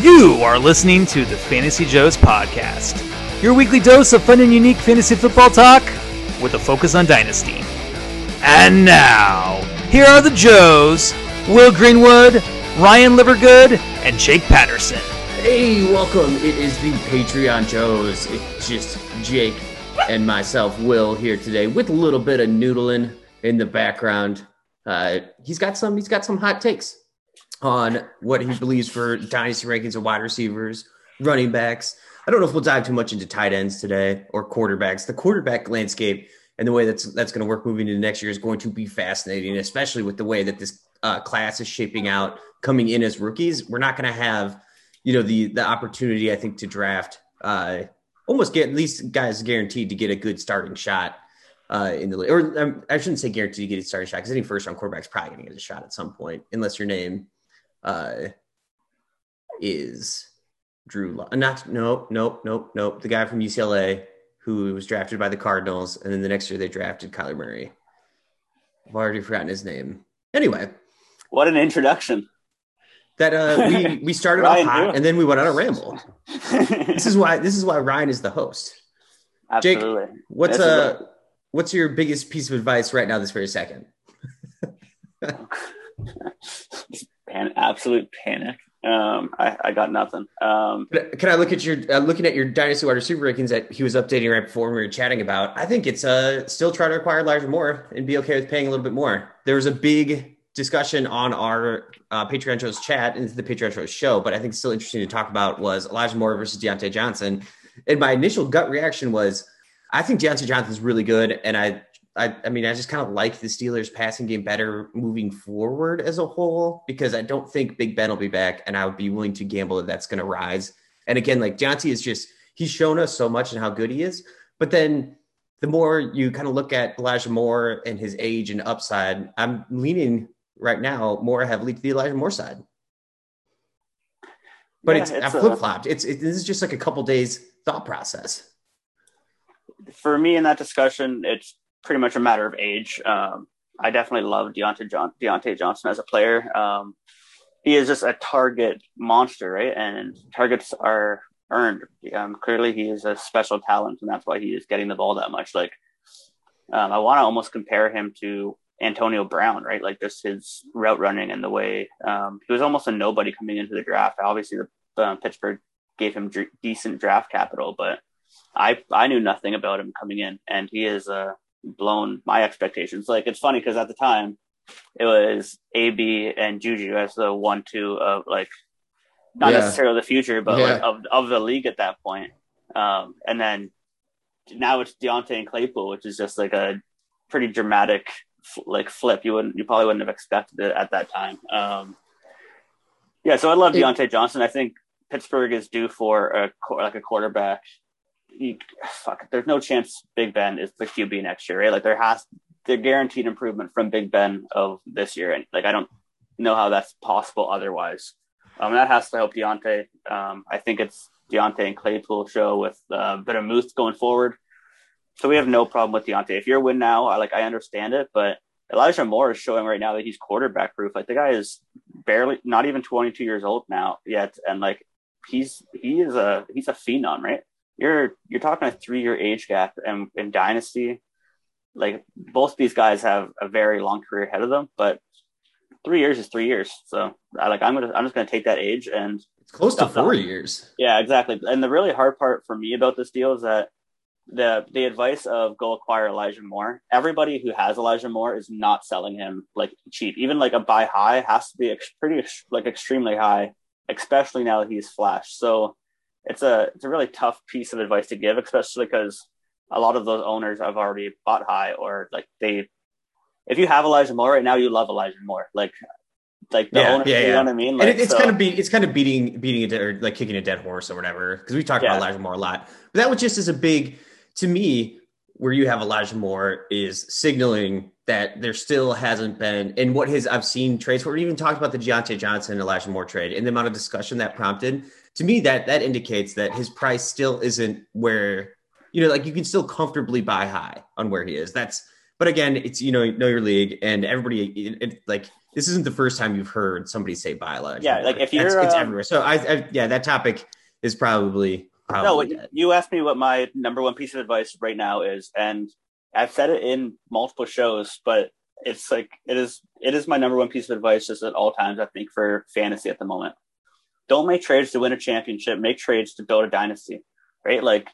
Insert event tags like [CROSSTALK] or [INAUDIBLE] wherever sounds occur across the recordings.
You are listening to the Fantasy Joes podcast, your weekly dose of fun and unique fantasy football talk with a focus on Dynasty. And now, here are the Joes Will Greenwood, Ryan Livergood, and Jake Patterson. Hey, welcome. It is the Patreon Joes. It's just Jake and myself, Will, here today with a little bit of noodling in the background. Uh, he's got some. He's got some hot takes on what he believes for dynasty rankings of wide receivers, running backs. I don't know if we'll dive too much into tight ends today or quarterbacks. The quarterback landscape and the way that's that's going to work moving into next year is going to be fascinating, especially with the way that this uh, class is shaping out coming in as rookies. We're not going to have, you know, the the opportunity I think to draft uh, almost get at least guys guaranteed to get a good starting shot uh, in the or um, I shouldn't say guaranteed to get a starting shot because any first round quarterback's probably going to get a shot at some point unless your name uh, is Drew. Not nope nope nope nope the guy from UCLA who was drafted by the Cardinals and then the next year they drafted Kyler Murray. I've already forgotten his name. Anyway, what an introduction. That uh, we [LAUGHS] we started off hot and then we went on a ramble. [LAUGHS] this is why this is why Ryan is the host. Absolutely. Jake, what's uh what's your biggest piece of advice right now this very second? [LAUGHS] Pan- absolute panic. Um, I, I got nothing. Um, can I look at your uh, looking at your dynasty wide receiver rankings that he was updating right before we were chatting about? I think it's uh still try to acquire Elijah Moore and be okay with paying a little bit more. There was a big discussion on our uh, Patreon show's chat and the Patreon show's show, but I think still interesting to talk about was Elijah Moore versus Diontae Johnson. And my initial gut reaction was, I think Diontae Johnson's really good, and I I, I mean, I just kind of like the Steelers' passing game better moving forward as a whole because I don't think Big Ben will be back, and I would be willing to gamble that that's going to rise. And again, like Diontae is just he's shown us so much and how good he is, but then the more you kind of look at Elijah Moore and his age and upside, I'm leaning right now more heavily to the Elijah Moore side. But yeah, it's, it's flip flopped. It's it, this is just like a couple days thought process. For me in that discussion, it's pretty much a matter of age. Um, I definitely love Diontae, John- Diontae Johnson as a player. Um, he is just a target monster, right? And targets are earned. Um, clearly, he is a special talent, and that's why he is getting the ball that much. Like, um, I want to almost compare him to Antonio Brown, right? Like, just his route running and the way um, he was almost a nobody coming into the draft. Obviously, the uh, Pittsburgh gave him decent draft capital, but I I knew nothing about him coming in, and he is a blown my expectations. Like it's funny because at the time it was AB and Juju as the one two of like not yeah. necessarily the future, but yeah. like of of the league at that point. Um, and then now it's Diontae and Claypool, which is just like a pretty dramatic like flip. You wouldn't you probably wouldn't have expected it at that time. Um, yeah, so I love Diontae Johnson. I think Pittsburgh is due for a like a quarterback you, fuck, there's no chance Big Ben is the QB next year, right? Like there has the guaranteed improvement from Big Ben of this year, and like I don't know how that's possible otherwise. Um, that has to help Diontae. Um, I think it's Diontae and Claypool show with uh, a bit of Moose going forward. So we have no problem with Diontae. If you're a win now, I like I understand it, but Elijah Moore is showing right now that he's quarterback proof. Like the guy is barely not even 22 years old now yet, and like he's he is a he's a phenom, right? You're you're talking a three year age gap, and in Dynasty, like both these guys have a very long career ahead of them, but three years is three years. So I like I'm gonna I'm just gonna take that age and it's close to four years. Yeah, exactly. And the really hard part for me about this deal is that the the advice of go acquire Elijah Moore. Everybody who has Elijah Moore is not selling him like cheap. Even like a buy high has to be ex- pretty like extremely high, especially now that he's flashed. So it's a it's a really tough piece of advice to give, especially because a lot of those owners have already bought high or like they. If you have Elijah Moore right now, you love Elijah Moore. Like like the yeah, owner, yeah, you yeah. know what I mean? Like, and it, it's so, kind of be it's kind of beating beating a dead, or like kicking a dead horse or whatever because we talked Yeah. about Elijah Moore a lot. But that was just as a big to me where you have Elijah Moore is signaling that there still hasn't been and what his I've seen trades for. We even talked about the Diontae Johnson Elijah Moore trade and the amount of discussion that prompted. To me, that that indicates that his price still isn't where you know, like you can still comfortably buy high on where he is. That's but again, it's you know know your league and everybody it, it, like this isn't the first time you've heard somebody say buy Elijah. Yeah, like if you're it's, it's um, everywhere. So I, I, yeah, that topic is probably probably no, you asked me what my number one piece of advice right now is, and I've said it in multiple shows, but it's like it is it is my number one piece of advice just at all times. I think for fantasy at the moment, don't make trades to win a championship. Make trades to build a dynasty, right? Like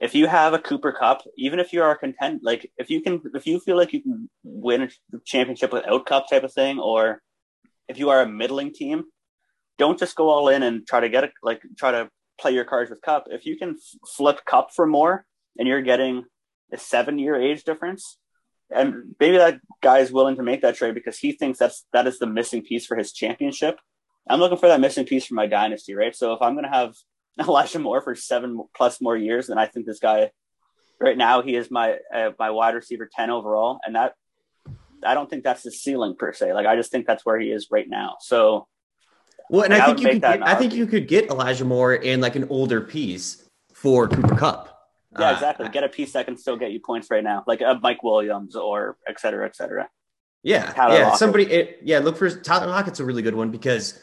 if you have a Cooper Kupp, even if you are content, like if you can, if you feel like you can win a championship without Kupp type of thing, or if you are a middling team, don't just go all in and try to get it, like try to play your cards with Kupp. If you can flip Kupp for more and you're getting a seven year age difference, and maybe that guy is willing to make that trade because he thinks that's that is the missing piece for his championship. I'm looking for that missing piece for my dynasty, right? So if I'm going to have [LAUGHS] Elijah Moore for seven plus more years, then I think this guy right now he is my uh, my wide receiver ten overall, and that I don't think that's the ceiling per se. Like I just think that's where he is right now. So Well, and I I think you could get, I think you could get Elijah Moore in like an older piece for Cooper Kupp. yeah, Uh, exactly. Get a piece that can still get you points right now, like a Mike Williams or et cetera, et cetera. Yeah, Tyler yeah. Lockett. Somebody, it, yeah. Look for Tyler Lockett's a really good one because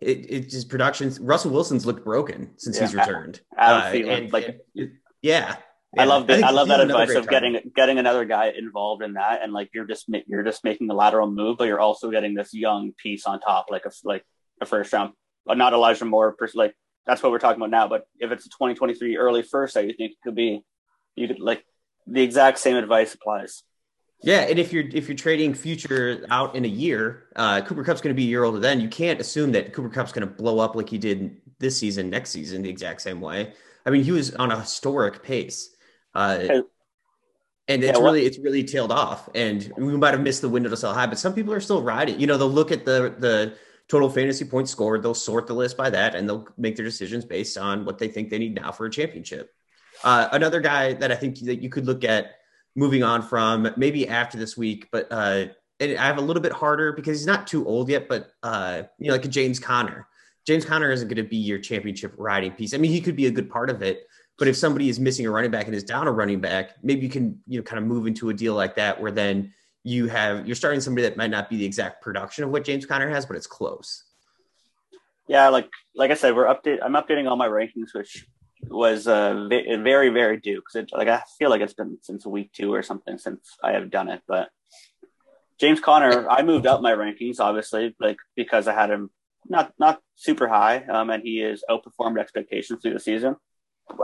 it, it just production. Russell Wilson's looked broken since he's returned. Uh, and- like and it- yeah, I love that. think I love that advice of target. getting getting another guy involved in that, and like you're just you're just making the lateral move, but you're also getting this young piece on top, like a like a first round, but not Elijah Moore. Like that's what we're talking about now. But if it's a 2023 early first that you think it could be, you could like the exact same advice applies. Yeah, and if you're if you're trading future out in a year, uh, Cooper Kupp's going to be a year older. Then you can't assume that Cooper Kupp's going to blow up like he did this season, next season, the exact same way. I mean, he was on a historic pace, uh, and it's Yeah, really it's really tailed off. And we might have missed the window to sell high, but some people are still riding. You know, they'll look at the the total fantasy points scored, they'll sort the list by that, and they'll make their decisions based on what they think they need now for a championship. Uh, another guy that I think that you could look at moving on from maybe after this week, but uh, and I have a little bit harder because he's not too old yet, but uh, you know, like a James Conner. James Conner isn't going to be your championship riding piece. I mean, he could be a good part of it, but if somebody is missing a running back and is down a running back, maybe you can you know kind of move into a deal like that where then you have you're starting somebody that might not be the exact production of what James Conner has, but it's close. Yeah, like like I said, we're update. I'm updating all my rankings, which was uh, very very due because like I feel like it's been since week two or something since I have done it. But James Conner, I moved up my rankings obviously, like because I had him not not super high, um, and he has outperformed expectations through the season.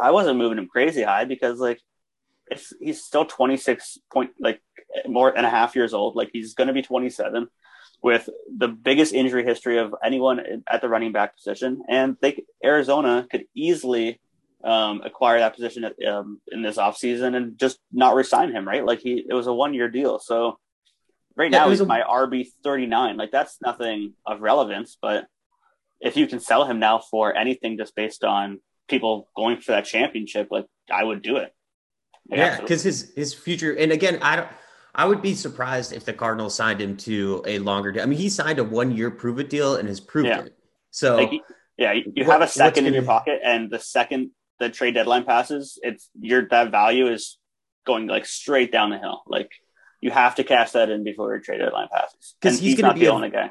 I wasn't moving him crazy high because like it's he's still 26 point like more and a half years old. Like he's going to be 27 with the biggest injury history of anyone at the running back position, and they Arizona could easily um, acquire that position at, um, in this offseason and just not resign him. Right, like he it was a one year deal, so. Right Yeah, now, he's a- my RB thirty nine. Like that's nothing of relevance, but if you can sell him now for anything just based on people going for that championship, like I would do it. Like, Yeah, absolutely. because his his future, and again, I don't. I would be surprised if the Cardinals signed him to a longer deal. I mean, he signed a one year prove it deal and has proved Yeah. it. So Like, yeah, you you What- have a second in your pocket, and the second the trade deadline passes, it's your that value is going like straight down the hill. Like you have to cash that in before your trade deadline passes because he's he's, gonna not be the a- only guy.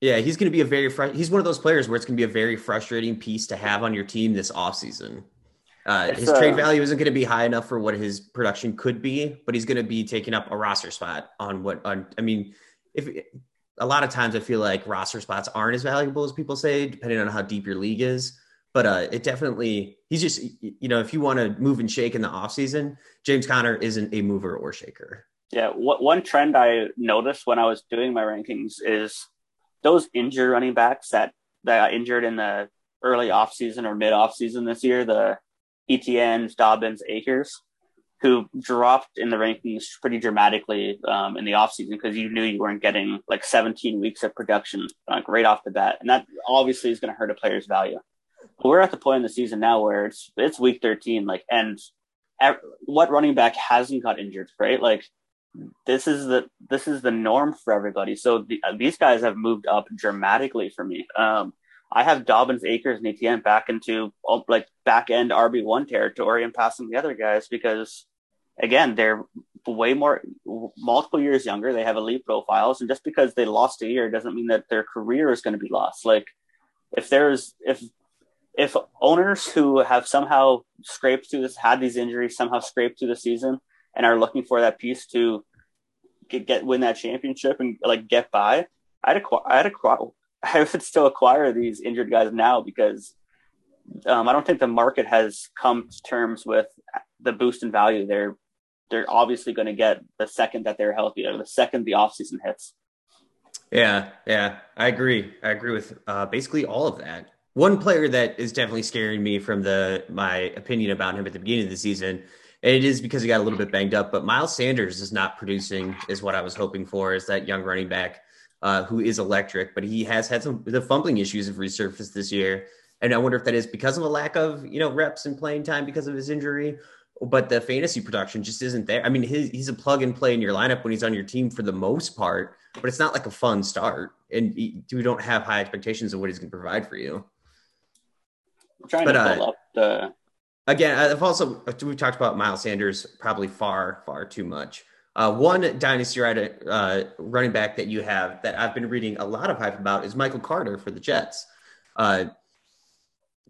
yeah, he's going to be a very fr- he's one of those players where it's going to be a very frustrating piece to have on your team this offseason. Uh, his trade uh, value isn't going to be high enough for what his production could be, but he's going to be taking up a roster spot on what on. I mean, if a lot of times I feel like roster spots aren't as valuable as people say, depending on how deep your league is. But uh, it definitely he's just you know if you want to move and shake in the offseason, James Conner isn't a mover or shaker. Yeah, what one trend I noticed when I was doing my rankings is those injured running backs that that got injured in the early offseason or mid offseason this year, the Etiennes, Dobbins, Akers, who dropped in the rankings pretty dramatically um, in the offseason because you knew you weren't getting like 17 weeks of production like right off the bat, and that obviously is going to hurt a player's value. We're at the point in the season now where it's it's week 13, like and ev- what running back hasn't got injured, right? Like this is the this is the norm for everybody. So the, uh, these guys have moved up dramatically for me. Um, I have Dobbins, Akers, and Etienne back into uh, like back end RB one territory and passing the other guys because again they're way more, multiple years younger. They have elite profiles, and just because they lost a year doesn't mean that their career is going to be lost. Like if there's if if owners who have somehow scraped through this, had these injuries, somehow scraped through the season, and are looking for that piece to get, get win that championship and like get by, I'd acquire, I'd acquire, [LAUGHS] I would still acquire these injured guys now because um, I don't think the market has come to terms with the boost in value they're they're obviously going to get the second that they're healthy or the second the offseason hits. Yeah, yeah, I agree. I agree with uh, basically all of that. One player that is definitely scaring me from the my opinion about him at the beginning of the season, and it is because he got a little bit banged up. But Miles Sanders is not producing, is what I was hoping for, is that young running back uh, who is electric, but he has had some the fumbling issues have resurfaced this year. And I wonder if that is because of a lack of, you know, reps and playing time because of his injury, but the fantasy production just isn't there. I mean, his, he's a plug and play in your lineup when he's on your team for the most part, but it's not like a fun start. And we don't have high expectations of what he's going to provide for you. I'm trying but, to uh, pull uh, up the. Again, I've also we've talked about Miles Sanders probably far far too much. Uh, one dynasty uh, running back that you have that I've been reading a lot of hype about is Michael Carter for the Jets. Uh,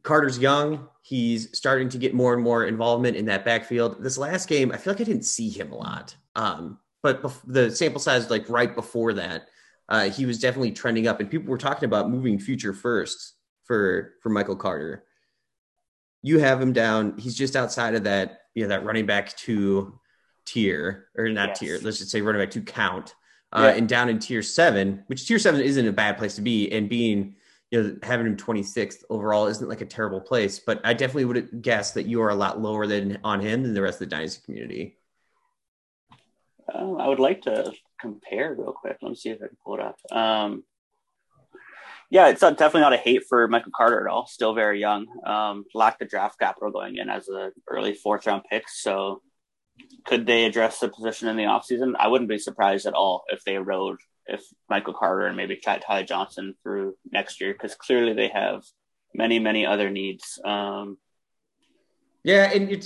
Carter's young. He's starting to get more and more involvement in that backfield. This last game, I feel like I didn't see him a lot. Um, but bef- the sample size, like right before that, uh, he was definitely trending up, and people were talking about moving future first for for Michael Carter. You have him down. He's just outside of that, you know, that running back two tier, or not yes. tier. Let's just say running back two count, uh, yeah. and down in tier seven, which tier seven isn't a bad place to be, and being you know, having him 26th overall isn't like a terrible place, but I definitely would guess that you are a lot lower than on him than the rest of the dynasty community. Uh, I would like to compare real quick. Let me see if I can pull it up. Um, yeah, it's not, definitely not a hate for Michael Carter at all. Still very young. Um, lacked the draft capital going in as an early fourth round pick. So could they address the position in the offseason? I wouldn't be surprised at all if they rode if Michael Carter and maybe Ty Johnson through next year because clearly they have many many other needs. Um, yeah, and you,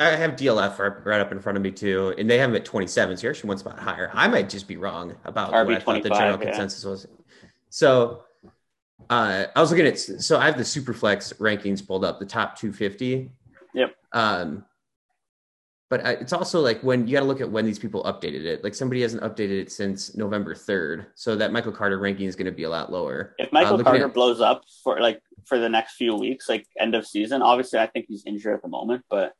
I have DLF right up in front of me too, and they have them at 27, so you're actually one spot higher. I might just be wrong about RB what I thought the general yeah. consensus was. So uh, I was looking at, so I have the Superflex rankings pulled up, the top 250. Yep. Um, but it's also like when you got to look at when these people updated it. Like somebody hasn't updated it since November 3rd. So that Michael Carter ranking is going to be a lot lower. If Michael uh, Carter at, blows up for like for the next few weeks, like end of season, obviously I think he's injured at the moment, but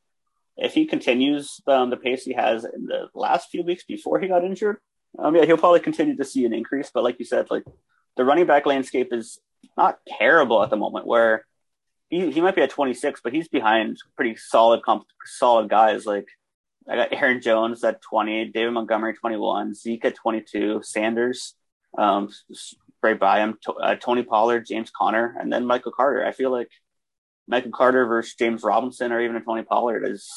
if he continues um, the pace he has in the last few weeks before he got injured, um, yeah, he'll probably continue to see an increase. But like you said, like the running back landscape is not terrible at the moment where he, he might be at 26, but he's behind pretty solid, comp- solid guys. Like I got Aaron Jones at 20, David Montgomery 21, Zeke at 22, Sanders, um, right by him, uh, Tony Pollard, James Conner, and then Michael Carter. I feel like Michael Carter versus James Robinson or even a Tony Pollard is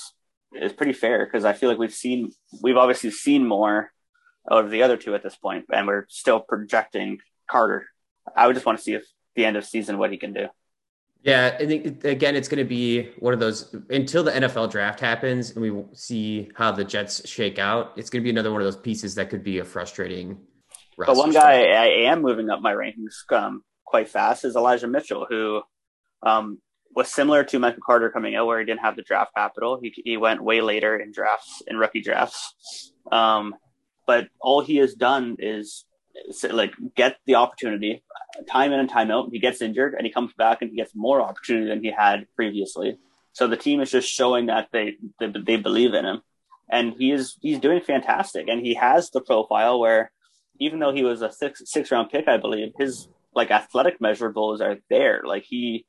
is pretty fair because I feel like we've seen we've obviously seen more of the other two at this point, and we're still projecting Carter. I would just want to see if the end of season what he can do. Yeah, I think again, it's going to be one of those until the NFL draft happens and we see how the Jets shake out. It's going to be another one of those pieces that could be a frustrating. But one guy I am moving up my rankings um, quite fast is Elijah Mitchell, who um, was similar to Michael Carter coming out, where he didn't have the draft capital. He, he went way later in drafts, in rookie drafts. Um, but all he has done is like get the opportunity time in and time out. He gets injured and he comes back and he gets more opportunity than he had previously. So the team is just showing that they they, they believe in him, and he is he's doing fantastic. And he has the profile where even though he was a six six round pick, I believe his like athletic measurables are there. Like he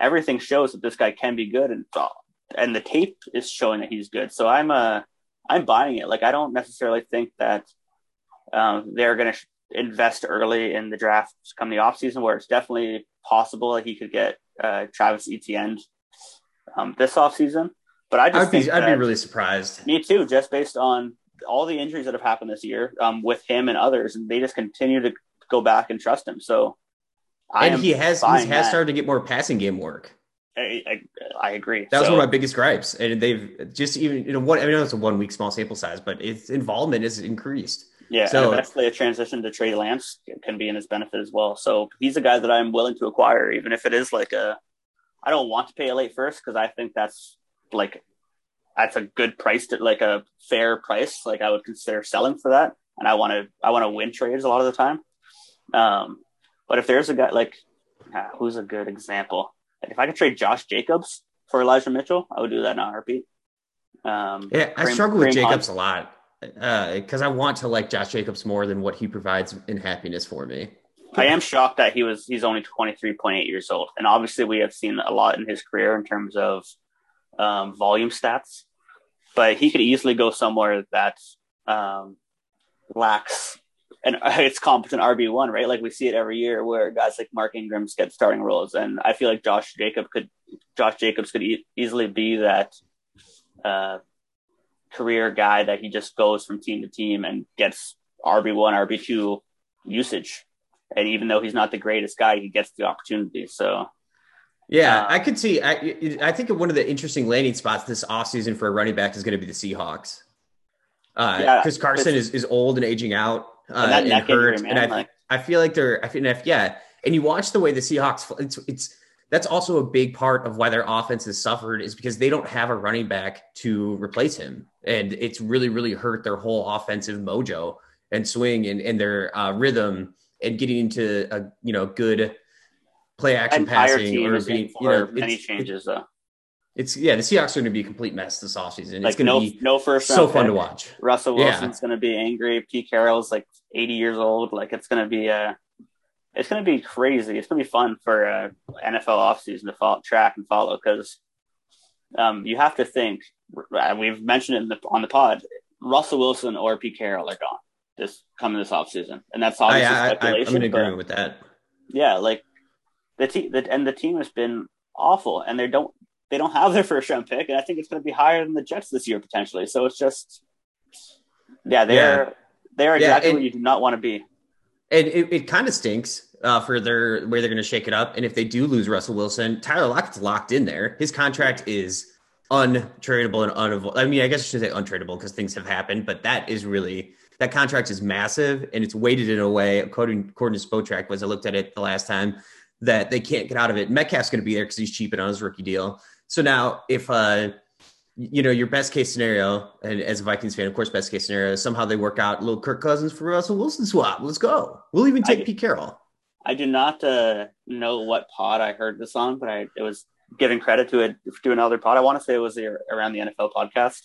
everything shows that this guy can be good, and and the tape is showing that he's good. So I'm uh I'm buying it. Like I don't necessarily think that um, they're going to invest early in the draft come the offseason where it's definitely possible that he could get uh, Travis Etienne um, this offseason. But I just I'd be, I'd be really surprised. Me too, just based on all the injuries that have happened this year um, with him and others, and they just continue to go back and trust him. So, I and he has he has that. started to get more passing game work. I, I, I agree. That was So- one of my biggest gripes, and they've just even you know what I mean. It's a one week small sample size, but its involvement is increased. Yeah, So- and eventually a transition to Trey Lance can be in his benefit as well. So he's a guy that I'm willing to acquire, even if it is like a. I don't want to pay a late first because I think that's like that's a good price to like a fair price. Like I would consider selling for that, and I want to I want to win trades a lot of the time. Um, but if there's a guy like ah, who's a good example, like if I could trade Josh Jacobs for Elijah Mitchell, I would do that in a heartbeat. Um, Yeah, I Kareem- struggle with Kareem Hunt. Jacobs a lot because I want to like Josh Jacobs more than what he provides in happiness for me. I am shocked that he was he's only 23.8 years old. And obviously we have seen a lot in his career in terms of um, volume stats, but he could easily go somewhere that um, lacks and [LAUGHS] it's competent RB1, right? Like we see it every year where guys like Mark Ingram's get starting roles. And I feel like Josh Jacob could, Josh Jacobs could e- easily be that uh, career guy that he just goes from team to team and gets RB1, RB2 usage. And even though he's not the greatest guy, he gets the opportunity. So Yeah, Uh, I could see. I I think one of the interesting landing spots this offseason for a running back is going to be the Seahawks. Uh, Yeah, Chris Carson is, is old and aging out uh, and and neck injury, hurt, man, and I like- I feel like they're I feel if yeah, and you watch the way the Seahawks it's it's that's also a big part of why their offense has suffered is because they don't have a running back to replace him, and it's really really hurt their whole offensive mojo and swing and, and their uh, rhythm and getting into a you know good play action entire passing or being you know it's, changes though. it's yeah the Seahawks are going to be a complete mess this offseason. it's going to no be no first so fun pick. to watch. Russell Yeah. Wilson's going to be angry. Pete Carroll's like 80 years old. Like it's going to be uh it's going to be crazy. It's going to be fun for uh, NFL offseason to follow, track and follow because um, you have to think. We've mentioned it in the, on the pod. Russell Wilson or Pete Carroll are gone this coming this offseason, and that's I, obviously I, I, I'm speculation. in but- agreement with that. yeah, like the team, the, and the team has been awful, and they don't they don't have their first round pick, and I think it's going to be higher than the Jets this year potentially. So it's just, yeah, they're they're Yeah, exactly and- where you do not want to be. And it, it kind of stinks uh, for their where they're going to shake it up. And if they do lose Russell Wilson, Tyler Lockett's locked in there. His contract is untradeable and unavoidable. I mean, I guess I should say untradeable because things have happened, but that is really that contract is massive and it's weighted in a way, according, according to Spotrac, was I looked at it the last time, that they can't get out of it. Metcalf's going to be there because he's cheaping on his rookie deal. So now, if uh, you know your best case scenario, and as a Vikings fan, of course, best case scenario, is somehow they work out a little Kirk Cousins for Russell Wilson swap. Let's go. We'll even take I- Pete Carroll. I do not uh, know what pod I heard this on, but I it was giving credit to it to another pod. I want to say it was the, around the NFL podcast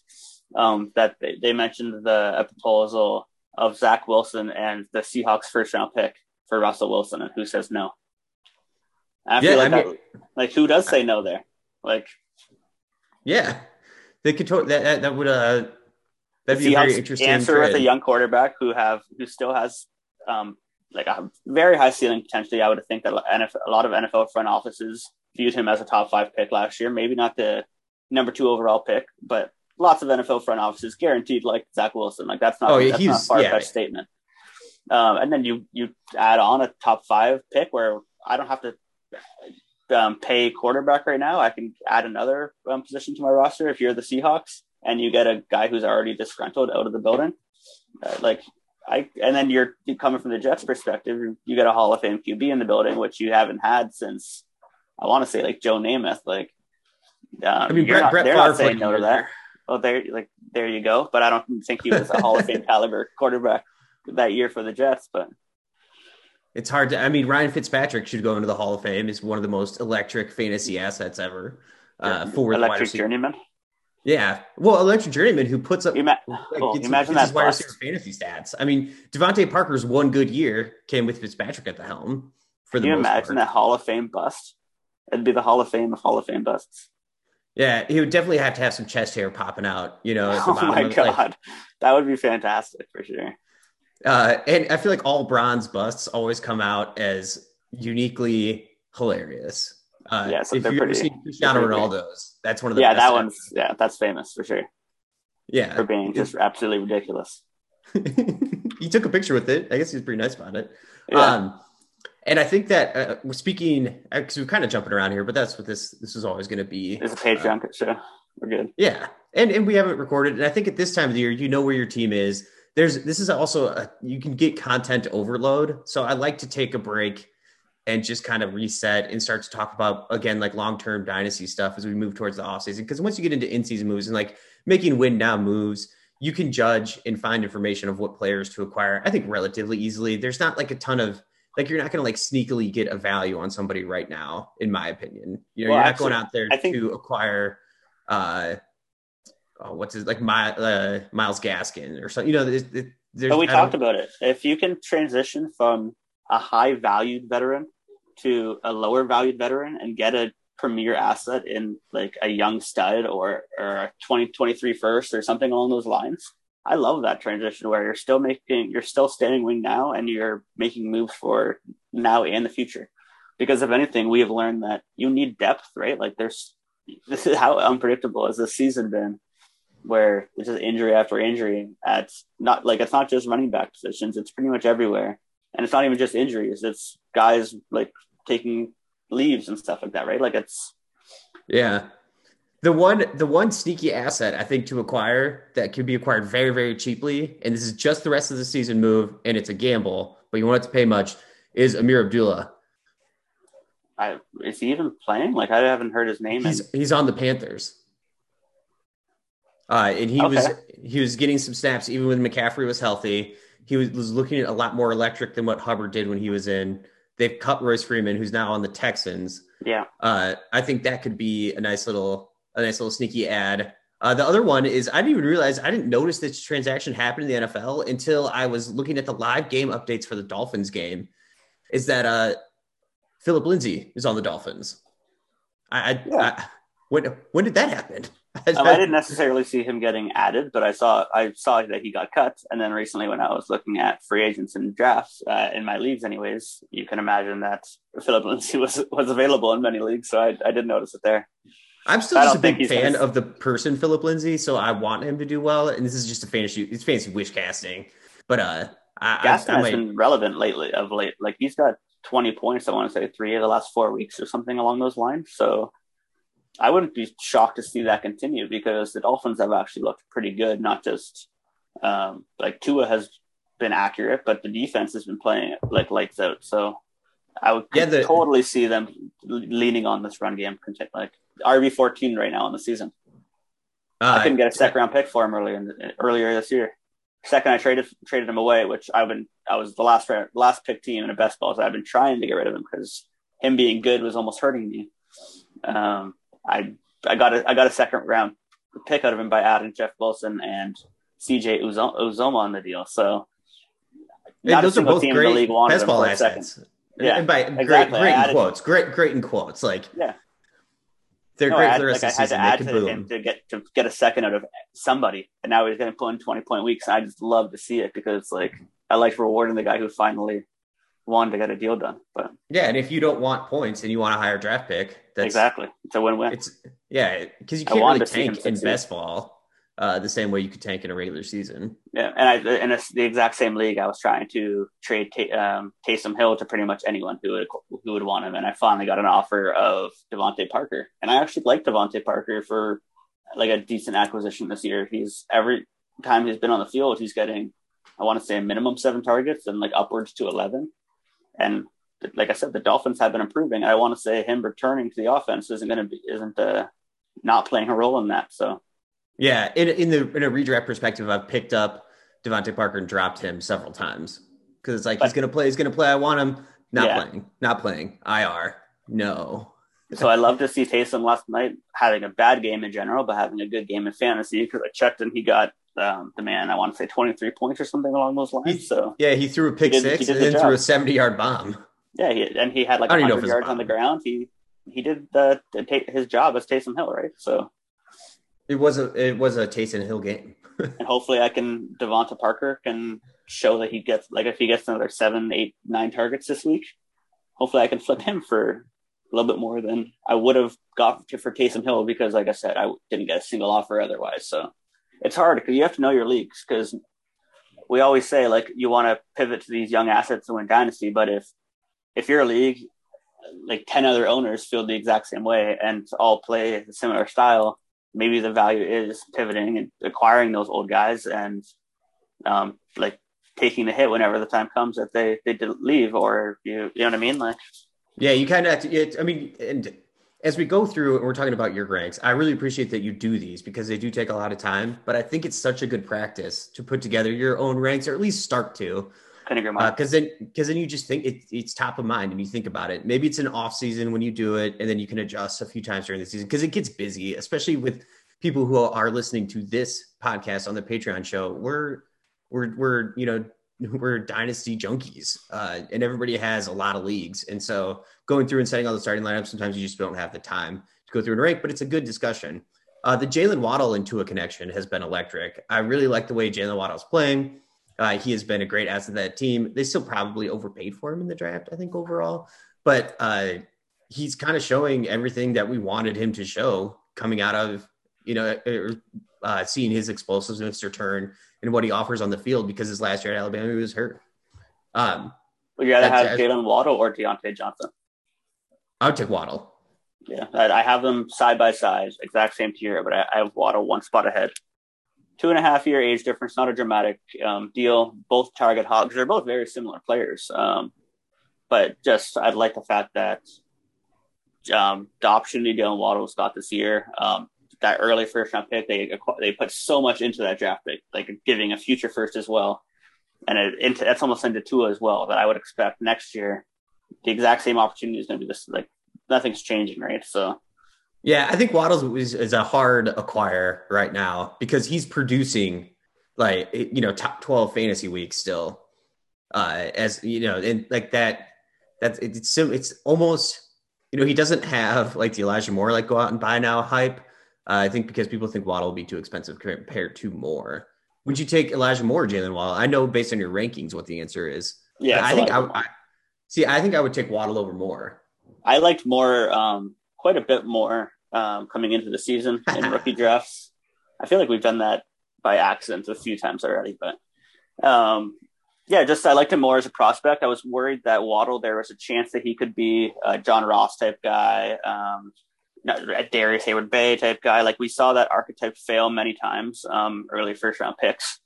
um, that they, they mentioned the proposal of Zach Wilson and the Seahawks first round pick for Russell Wilson, and who says no? I feel Yeah, like I that- mean- like who does say no there? Like Yeah, they could that, that that would uh that'd be a very interesting answer with a young quarterback who have who still has um, like a very high ceiling potentially. I would think that NFL, a lot of NFL front offices viewed him as a top five pick last year. Maybe not the number two overall pick, but lots of NFL front offices guaranteed like Zach Wilson. Like that's not Oh, that's not a far fetched yeah. statement. Um, and then you you add on a top five pick where I don't have to um, pay quarterback right now. I can add another um, position to my roster if you're the Seahawks and you get a guy who's already disgruntled out of the building. Uh, like I, and then you're, you're coming from the Jets perspective. You, got a Hall of Fame QB in the building, which you haven't had since I want to say like Joe Namath. Like, um, I mean, Brett, not, Brett they're Favre not saying no to that. there. Oh, there, like there you go. But I don't think he was a Hall of Fame [LAUGHS] caliber quarterback that year for the Jets. But It's hard to. I mean, Ryan Fitzpatrick should go into the Hall of Fame. He's one of the most electric fantasy assets ever. Uh, for electric journeyman. Yeah, well, electric journeyman who puts up You ma- like, oh, gets- imagine gets that wide receiver fantasy stats. I mean, DeVante Parker's one good year came with Fitzpatrick at the helm. For the Can you most imagine part. that Hall of Fame bust? It'd be the Hall of Fame of Hall of Fame busts. Yeah, he would definitely have to have some chest hair popping out. You know, the [LAUGHS] Oh my of, like, god, that would be fantastic for sure. Uh, and I feel like all bronze busts always come out as uniquely hilarious. Uh, Yeah, so if they're you ever pretty- seen Cristiano Ronaldo's, that's one of the Yeah, best that one's yeah, that's famous for sure yeah. for being just absolutely ridiculous. [LAUGHS] he took a picture with it. I guess he was pretty nice about it. Yeah. Um, And I think that uh, we're speaking because we're kind of jumping around here, but that's what this this is always going to be. It's a Patreon uh, show. We're good. Yeah, and and we haven't recorded. And I think at this time of the year, you know where your team is. There's this is also a, you can get content overload. So I like to take a break and just kind of reset and start to talk about again like long-term dynasty stuff as we move towards the offseason. Because once you get into in-season moves and like making win now moves you can judge and find information of what players to acquire i think relatively easily. There's not like a ton of like you're not going to like sneakily get a value on somebody right now in my opinion. You know well, you're not going out there think, to acquire uh oh, what's his like my uh, myles gaskin or something you know there's, there's but we talked about it. If you can transition from a high valued veteran to a lower valued veteran and get a premier asset in like a young stud or or a 2023 first or something along those lines. I love that transition where you're still making you're still standing wing now and you're making moves for now and the future. Because if anything, we have learned that you need depth, right? Like there's this is how unpredictable has this season been where it's just injury after injury at not like it's not just running back positions, it's pretty much everywhere and it's not even just injuries; it's guys like taking leaves and stuff like that, right? Like it's yeah. The one the one sneaky asset I think to acquire that could be acquired very very cheaply, and this is just the rest of the season move, and it's a gamble, but you won't have to pay much. Is Ameer Abdullah? I, is he even playing? Like I haven't heard his name. He's in... he's on the Panthers. Uh, and he okay. was he was getting some snaps even when McCaffrey was healthy he was, was looking a lot more electric than what Hubbard did when he was in. They've cut Royce Freeman, who's now on the Texans. Yeah. Uh, I think that could be a nice little a nice little sneaky ad. Uh, the other one is I didn't even realize I didn't notice this transaction happened in the NFL until I was looking at the live game updates for the Dolphins game. Is that uh, Phillip Lindsay is on the Dolphins? I, I, yeah. I when when did that happen? [LAUGHS] um, I didn't necessarily see him getting added, but I saw I saw that he got cut. And then recently, when I was looking at free agents and drafts uh, in my leagues, anyways, you can imagine that Phillip Lindsay was was available in many leagues, so I, I did notice it there. I'm still just a big fan gonna... of the person Phillip Lindsay, so I want him to do well. And this is just a fantasy, it's fantasy wish casting. But uh, I, Gaskin I, I has been relevant lately. Of late, like he's got 20 points. I want to say three of the last four weeks or something along those lines. So I wouldn't be shocked to see that continue because the Dolphins have actually looked pretty good. Not just um, like Tua has been accurate, but the defense has been playing like lights out. So I would yeah, the, totally see them leaning on this run game. Like RB fourteen right now in the season. Uh, I couldn't get a second round pick for him earlier in earlier this year. Second, I traded traded him away, which I've been I was the last last pick team in a best ball, so I've been trying to get rid of him because him being good was almost hurting me. Um, I I got a I got a second round pick out of him by adding Jeff Wilson and CJ Uzomah on the deal. So not those are both great best ball assets. Yeah, and by exactly. great, great in quotes, great, great in quotes. Like yeah, they're no, great for the rest like of the season. I had to add to him to get to get a second out of somebody, and now he's going to put in twenty point weeks. And I just love to see it because like I like rewarding the guy who finally wanted to get a deal done. But yeah, and if you don't want points and you want a higher draft pick, that's exactly it's a win-win. It's yeah, because you can't really tank in best ball uh, the same way you could tank in a regular season. Yeah, and I in the exact same league, I was trying to trade um, Taysom Hill to pretty much anyone who would who would want him, and I finally got an offer of DeVante Parker, and I actually like DeVante Parker for like a decent acquisition this year. He's every time he's been on the field, he's getting I want to say a minimum seven targets and like upwards to eleven. And like I said, the Dolphins have been improving. I want to say him returning to the offense isn't going to be isn't uh, not playing a role in that. So yeah, in in the in a redraft perspective, I've picked up DeVante Parker and dropped him several times because it's like but, he's going to play, he's going to play. I want him not yeah. playing, not playing. IR, no. so I love to see Taysom last night having a bad game in general, but having a good game in fantasy because I checked and he got um, the man. I want to say 23 points or something along those lines. So yeah, he threw a pick did, six and then threw a 70 yard bomb. Yeah, he, and he had like 100 yards on the ground. He he did the his job as Taysom Hill, right? So it was a it was a Taysom Hill game. [LAUGHS] and hopefully, I can DeVante Parker can show that he gets like if he gets another seven, eight, nine targets this week. Hopefully, I can flip him for a little bit more than I would have got for Taysom Hill because, like I said, I didn't get a single offer otherwise. So it's hard because you have to know your leagues because we always say like you want to pivot to these young assets and win dynasty, but if if you're a league, like 10 other owners feel the exact same way and all play a similar style, maybe the value is pivoting and acquiring those old guys and um, like taking the hit whenever the time comes that they they leave or you you know what I mean? Like yeah you kind of it, I mean and as we go through and we're talking about your ranks I really appreciate that you do these because they do take a lot of time but I think it's such a good practice to put together your own ranks or at least start to. Because uh, then because then you just think it, it's top of mind and you think about it. Maybe it's an off season when you do it and then you can adjust a few times during the season because it gets busy especially with people who are listening to this podcast on the patreon show. We're we're we're you know we're dynasty junkies uh, and everybody has a lot of leagues. And so going through and setting all the starting lineups sometimes you just don't have the time to go through and rank but it's a good discussion. Uh, the jalen waddle into a connection has been electric. I really like the way jalen waddle's playing. Uh, he has been a great asset to that team. They still probably overpaid for him in the draft i think overall but uh, he's kind of showing everything that we wanted him to show coming out of you know uh, seeing his explosiveness return and what he offers on the field because his last year at Alabama he was hurt. Um, Would you rather have Jalen Waddle or Diontae Johnson? I would take Waddle. Yeah, I have them side by side, exact same tier, but I, have Waddle one spot ahead. Two and a half year age difference, not a dramatic um, deal. Both target hogs. They're both very similar players. Um, but just, I'd like the fact that um, the opportunity Jalen Waddle's got this year. Um, that early first round pick, they they put so much into that draft pick, like giving a future first as well, and it, that's almost into Tua as well. That I would expect next year, the exact same opportunity is going to be this. Like nothing's changing, right? So. Yeah, I think Waddles is, is a hard acquire right now because he's producing like you know top twelve fantasy weeks still, uh, as you know, and like that. That's it's it's almost you know he doesn't have like the Elijah Moore like go out and buy now hype, uh, I think because people think Waddle will be too expensive compared to Moore. Would you take Elijah Moore or Jalen Waddle? I know based on your rankings what the answer is. Yeah, I think I, I, see. I think I would take Waddle over Moore. I liked Moore um, quite a bit more um, coming into the season in [LAUGHS] rookie drafts. I feel like we've done that by accident a few times already, but um, yeah, just I liked him more as a prospect. I was worried that Waddle there was a chance that he could be a John Ross type guy, um, a Darrius Heyward-Bey type guy. Like we saw that archetype fail many times, um, early first round picks.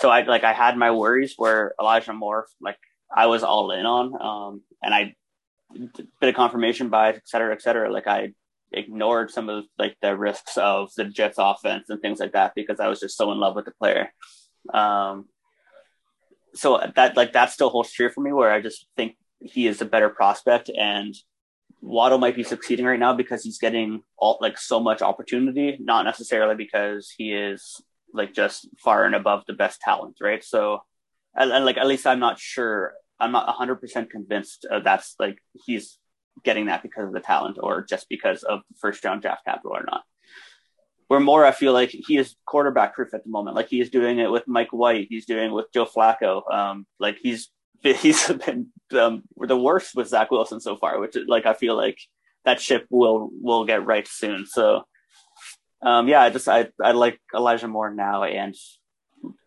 So I like I had my worries where Elijah Moore, like I was all in on, um, and I bit of confirmation bias, et cetera, et cetera. Like I ignored some of like the risks of the Jets offense and things like that because I was just so in love with the player. Um, so that like that still holds true for me where I just think he is a better prospect and Waddle might be succeeding right now because he's getting all like so much opportunity, not necessarily because he is like just far and above the best talent, right? So, and, and like at least I'm not sure, I'm not 100% convinced uh, that's like he's getting that because of the talent or just because of first round draft capital or not. Where more, I feel like he is quarterback proof at the moment. Like he is doing it with Mike White, he's doing it with Joe Flacco. Um, like he's he's [LAUGHS] been um, the worst with Zach Wilson so far, which like I feel like that ship will will get right soon. So um, yeah, I just I I like Elijah Moore now and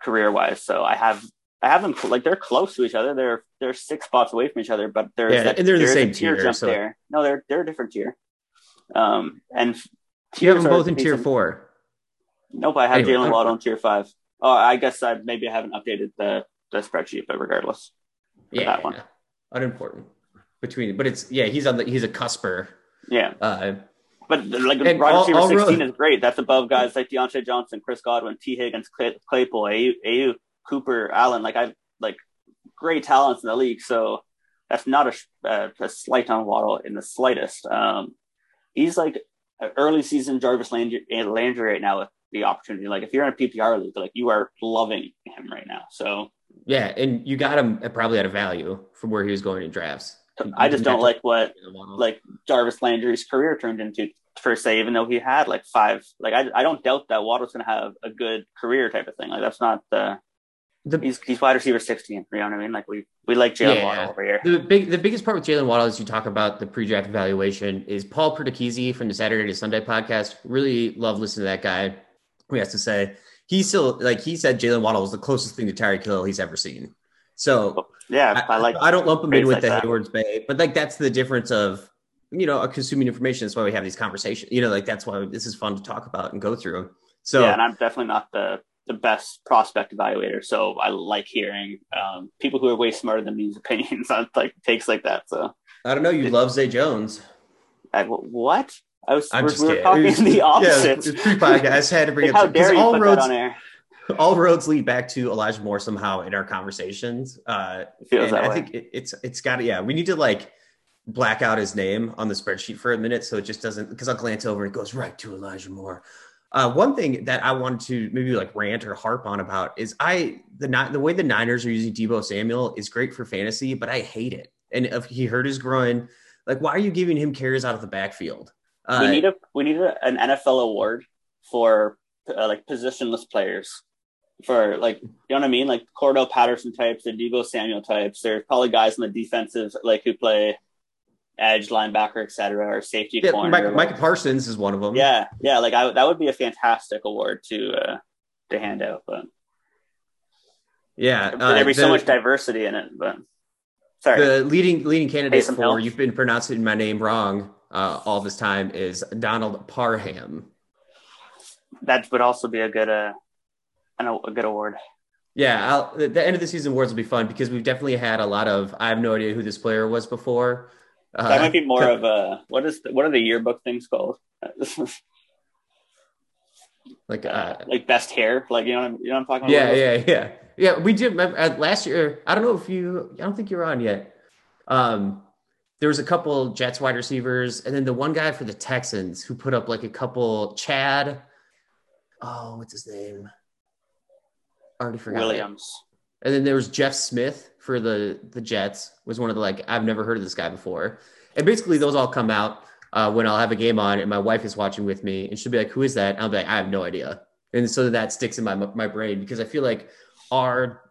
career wise. So I have I have them like they're close to each other. They're they're six spots away from each other, but there's yeah, that, and they're the same tier, tier jump so. there. No, they're they're a different tier. Um, and you have them both in tier four. Nope, I have anyway, Jalen Waddle in tier five. Oh, I guess I maybe I haven't updated the the spreadsheet, but regardless yeah, that one. Unimportant between, but it's yeah, he's on the he's a cusper. Yeah. Uh, but like wide receiver all, all 16 really, is great. That's above guys like Diontae Johnson, Chris Godwin, Tee Higgins, Clay, Claypool, Aiyuk, Cooper, Allen. Like I like great talents in the league. So that's not a, a, a slight on Waddle in the slightest. Um, he's like early season Jarvis Landry, Landry right now with the opportunity. Like if you're in a PPR league, like you are loving him right now. So yeah, and you got him probably at a value from where he was going in drafts. I just don't like what like Jarvis Landry's career turned into per se, even though he had like five. Like I, I don't doubt that Waddle's going to have a good career type of thing. Like that's not the. The, he's he's wide receiver sixteen. You know what I mean? Like we we like Jalen yeah, Waddle over here. The big the biggest part with Jalen Waddle as you talk about the pre-draft evaluation is Paul Perticchese from the Saturday to Sunday podcast. Really love listening to that guy. He has to say he still like he said Jalen Waddle was the closest thing to Tyreek Hill he's ever seen. So Yeah, I, like. I don't lump him in with like the that. Hayward's Bay, but like that's the difference of you know consuming information. That's why we have these conversations. You know, like that's why this is fun to talk about and go through. So yeah, and I'm definitely not the the best prospect evaluator, so I like hearing um, people who are way smarter than me's opinions [LAUGHS] on like takes like that. So, I don't know. You love Zay Jones. I, what? I was I'm we're, just we were talking It was- the Yeah, opposite. it's pre-podcast. I had to bring Like, [LAUGHS] it how up because dare you all put roads that on air? [LAUGHS] all roads lead back to Elijah Moore somehow in our conversations. Uh, feels and that I way. think it, it's it's got to yeah. We need to like black out his name on the spreadsheet for a minute so it just doesn't because I'll glance over and it goes right to Elijah Moore. Uh, one thing that I wanted to maybe like rant or harp on about is I the Ni- the way the Niners are using Deebo Samuel is great for fantasy, but I hate it. And if he hurt his groin, like why are you giving him carries out of the backfield? Uh, we need a we need a, an NFL award for uh, like positionless players. For like, you know what I mean? Like Cordarrelle Patterson types, the Deebo Samuel types. There's probably guys in the defensive like who play edge, linebacker, etc., or safety yeah, corner. Mike, Micah Parsons is one of them. Yeah, yeah, like I, that would be a fantastic award to uh, to hand out, but yeah. uh, there'd be so much diversity in it. But sorry, The leading leading candidate for Hill. you've been pronouncing my name wrong uh, all this time is Donald Parham. that would also be a good uh, an, a good award. Yeah, I'll, the- end of the season awards will be fun because we've definitely had a lot of. I have no idea who this player was before. Uh, That might be more of a what is the, what are the yearbook things called? [LAUGHS] like uh, [LAUGHS] like best hair, like you know, you know what I'm talking about. yeah, yeah, yeah, yeah. We did remember, uh, last year. I don't know if you. I don't think you're on yet. Um, there was a couple Jets wide receivers, and then the one guy for the Texans who put up like a couple Chad. Oh, what's his name? Already forgot. Williams. And then there was Jeff Smith for the the Jets was one of the like I've never heard of this guy before. And basically those all come out uh, when I'll have a game on and my wife is watching with me and she'll be like, "Who is that?" And I'll be like, "I have no idea." And so that sticks in my my brain because I feel like our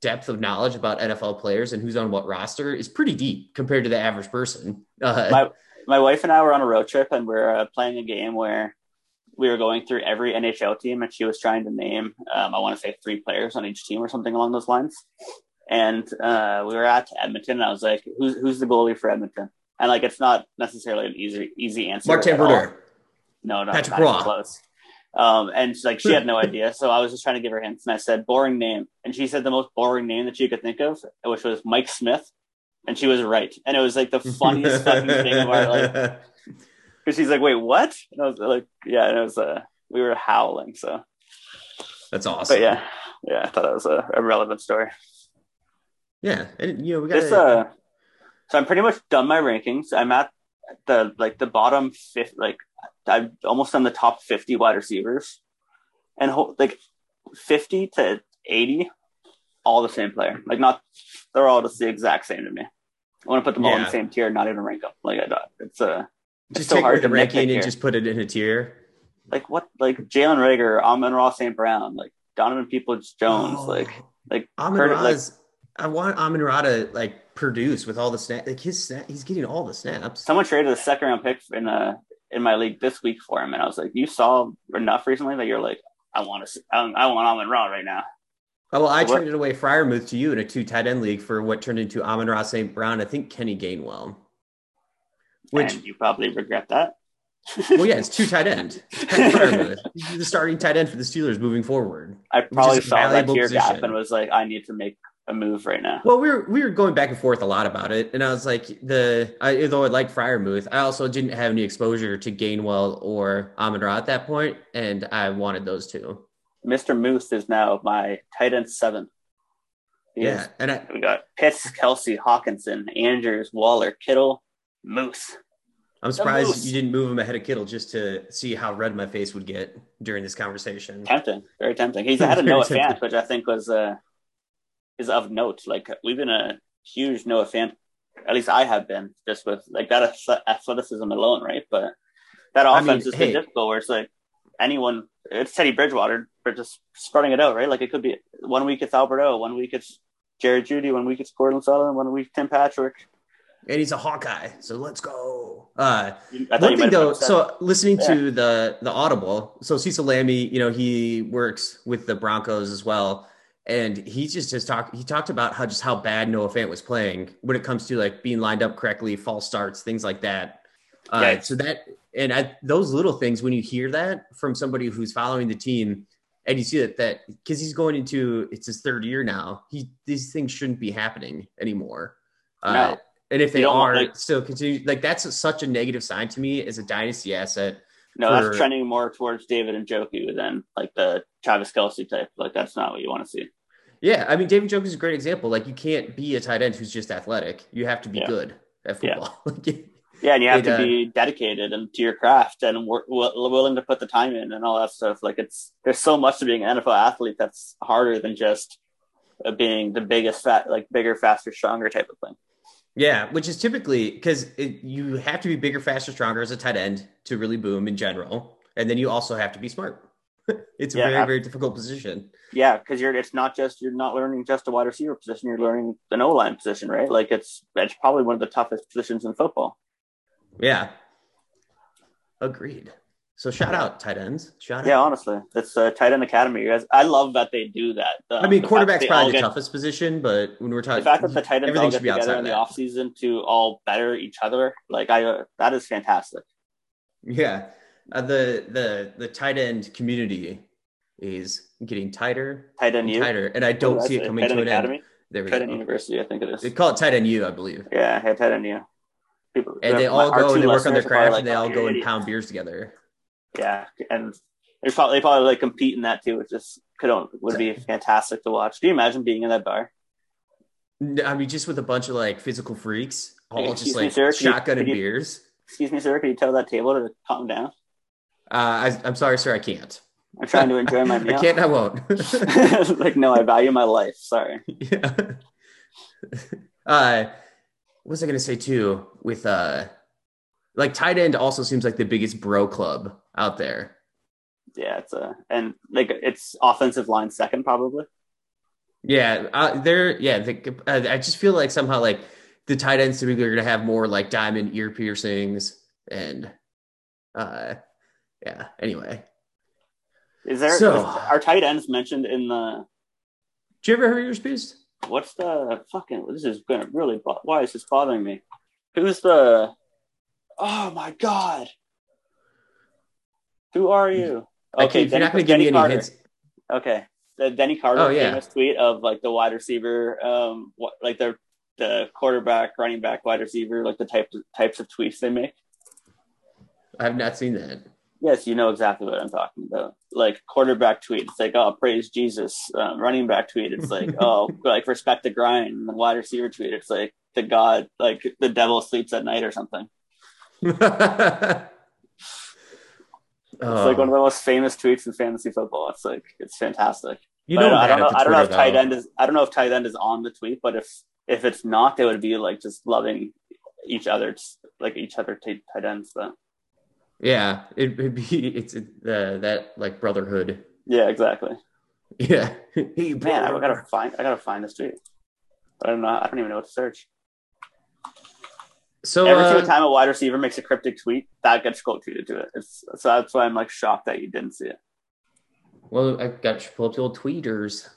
depth of knowledge about NFL players and who's on what roster is pretty deep compared to the average person. Uh, My my wife and I were on a road trip and we are uh, playing a game where we were going through every NHL team and she was trying to name um, I want to say three players on each team or something along those lines. And uh, we were at Edmonton and I was like, "Who's who's the goalie for Edmonton?" And like, it's not necessarily an easy easy answer. Martin. Brodeur. No, no, Patrick not close. Um, and she's like, she had no [LAUGHS] idea. So I was just trying to give her hints, and I said, "Boring name," and she said the most boring name that she could think of, which was Mike Smith, and she was right. And it was like the funniest fucking thing of our like, [LAUGHS] because she's like, "Wait, what?" And I was like, "Yeah," and it was uh, we were howling. So, That's awesome. but yeah, yeah, I thought that was a, a relevant story. Yeah. And you know, we got This uh, so I'm pretty much done my rankings. I'm at the like the bottom fifth, like I've almost done the top 50 wide receivers, and ho- like 50 to 80, all the same player. Like not, they're all just the exact same to me. I want to put them all in the same tier, not even rank them. Like I don't. It's uh, just so take hard to nitpick and here. just put it in a tier. like what? Like Jalen Reagor, Amon Ross St. Brown, like Donovan Peoples Jones, Oh. like like Amon Curtis- like- I want Amon Ra to like produce with all the snaps. Like his snap, he's getting all the snaps. someone traded a second round pick in uh in my league this week for him, and I was like, you saw enough recently that you're like, I want to, I, I want Amon Ra right now. Oh, well, I What- traded away Freiermuth to you in a two tight end league for what turned into Amon Ra St. Brown. I think Kenny Gainwell. Which, and you probably regret that. [LAUGHS] well, yeah, it's two tight end. [LAUGHS] It's Pat Freiermuth. He's the starting tight end for the Steelers moving forward. I probably saw that tier gap and was like, I need to make a move right now. Well, we were we were going back and forth a lot about it, and I was like, the I, although I like Freiermuth, I also didn't have any exposure to Gainwell or Amon Ra at that point, and I wanted those two. Mr. Moose is now my tight end seven. He Yeah, is- and I, we got Pitts, Kelce, Hockenson, Andrews, Waller, Kittle, Moose. I'm surprised Moose. you didn't move him ahead of Kittle just to see how red my face would get during this conversation. Tempting, very tempting. He's [LAUGHS] ahead of Noah. Fant, which I think was uh, is of note. Like we've been a huge Noah fan, at least I have been, just with like that athleticism alone, right? But that I offense mean, has been hey. difficult, where it's like anyone, it's Teddy Bridgewater, but just spreading it out, right? Like it could be one week it's Alberto, one week it's Jerry Jeudy, one week it's Courtland Sutton, one week Tim Patrick. And he's a Hawkeye, so let's go. Uh, I one thing though, so listening Yeah. to the the audible, so Cecil Lammey, you know, he works with the Broncos as well, and he just has talked. He talked about how just how bad Noah Fant was playing when it comes to like being lined up correctly, false starts, things like that. Uh, Yeah. So that and I, those little things, when you hear that from somebody who's following the team, and you see that that because he's going into it's his third year now, he these things shouldn't be happening anymore. Uh, and if they are like- still continue, like that's such a negative sign to me as a dynasty asset. No, for- that's trending more towards David Njoku than like the Travis Kelce type. Like that's not what you want to see. Yeah, I mean, David Njoku is a great example. Like, you can't be a tight end who's just athletic. You have to be Yeah. good at Yeah. football. [LAUGHS] Like, Yeah, and you have It, to uh, be dedicated and to your craft and wi- willing to put the time in and all that stuff. Like it's there's so much to being an NFL athlete that's harder than just uh, being the biggest, fat, like bigger, faster, stronger type of thing. Yeah, which is typically because you have to be bigger, faster, stronger as a tight end to really boom in general, and then you also have to be smart. [LAUGHS] it's a Yeah, very, ab- very difficult position. Yeah, because you're it's not just you're not learning just a wide receiver position. You're learning the no line position, right? Like it's it's probably one of the toughest positions in football. Yeah, agreed. So shout out tight ends. Shout Yeah, out. honestly, it's a tight end academy. You guys, I love that they do that. The- I mean, quarterback's probably the get- toughest position, but when we're talking, The fact that the tight ends everything all should get be together of in the offseason to all better each other, like I, uh, that is fantastic. Yeah, uh, the the the tight end community is getting tighter Tight end tighter, and I don't see it coming to an academy, end. There we tight end university, I think it is. They call it tight end U, I believe. Yeah, yeah, tight end U. People, And they all go and they work on their listeners are probably craft, like, and they "Oh, all go and pound beers together. Yeah, and there's probably they probably like compete in that too, which just could would be fantastic to watch. Do you imagine being in that bar? I mean, just with a bunch of like physical freaks, all just excuse me, like sir, can you- shotgun and you- beers. Excuse me, sir, can you tell that table to calm down? Uh, I, I'm sorry, sir, I can't. I'm trying to enjoy my [LAUGHS] meal. I can't. I won't. [LAUGHS] [LAUGHS] like, no, I value my life. Sorry. yeah. uh, what was I going to say too? With uh, like tight end also seems like the biggest bro club out there. Yeah, it's a and like it's offensive line second probably. Yeah, uh, they're yeah. The, uh, I just feel like somehow like the tight ends typically are going to have more like diamond ear piercings and uh, yeah. Anyway, Is there So- is- are tight ends mentioned in the did you ever hear yours pierced? what's the fucking this is gonna really why is this bothering me? Who's the oh my god. Who are you? Okay, you're not going to give me any Carter. hints. Okay. The Denny Carter Oh, yeah. famous tweet of like the wide receiver, um, what, like the the quarterback, running back, wide receiver, like the type types of tweets they make. I have not seen that. Yes, you know exactly what I'm talking about. Like quarterback tweet, it's like, oh, praise Jesus. Um, running back tweet, it's like, [LAUGHS] oh, like respect the grind. And the wide receiver tweet, it's like the God, like the devil sleeps at night or something. It's like one of the most famous tweets in fantasy football. It's like it's fantastic. you know, I don't know. I don't know if tight end is. I don't know if tight end is on the tweet, but if if it's not, they would be like just loving each other, like each other tight, tight ends. But Yeah, it, it'd be it's it, uh, that like brotherhood. yeah, exactly. Yeah, [LAUGHS] hey, Man, I gotta find. I gotta find this tweet. I don't know. I don't even know what to search. So Every uh, single time a wide receiver makes a cryptic tweet, that gets quote tweeted to it. It's, so that's why I'm like shocked that you didn't see it. well, I got to pull up the old tweeters,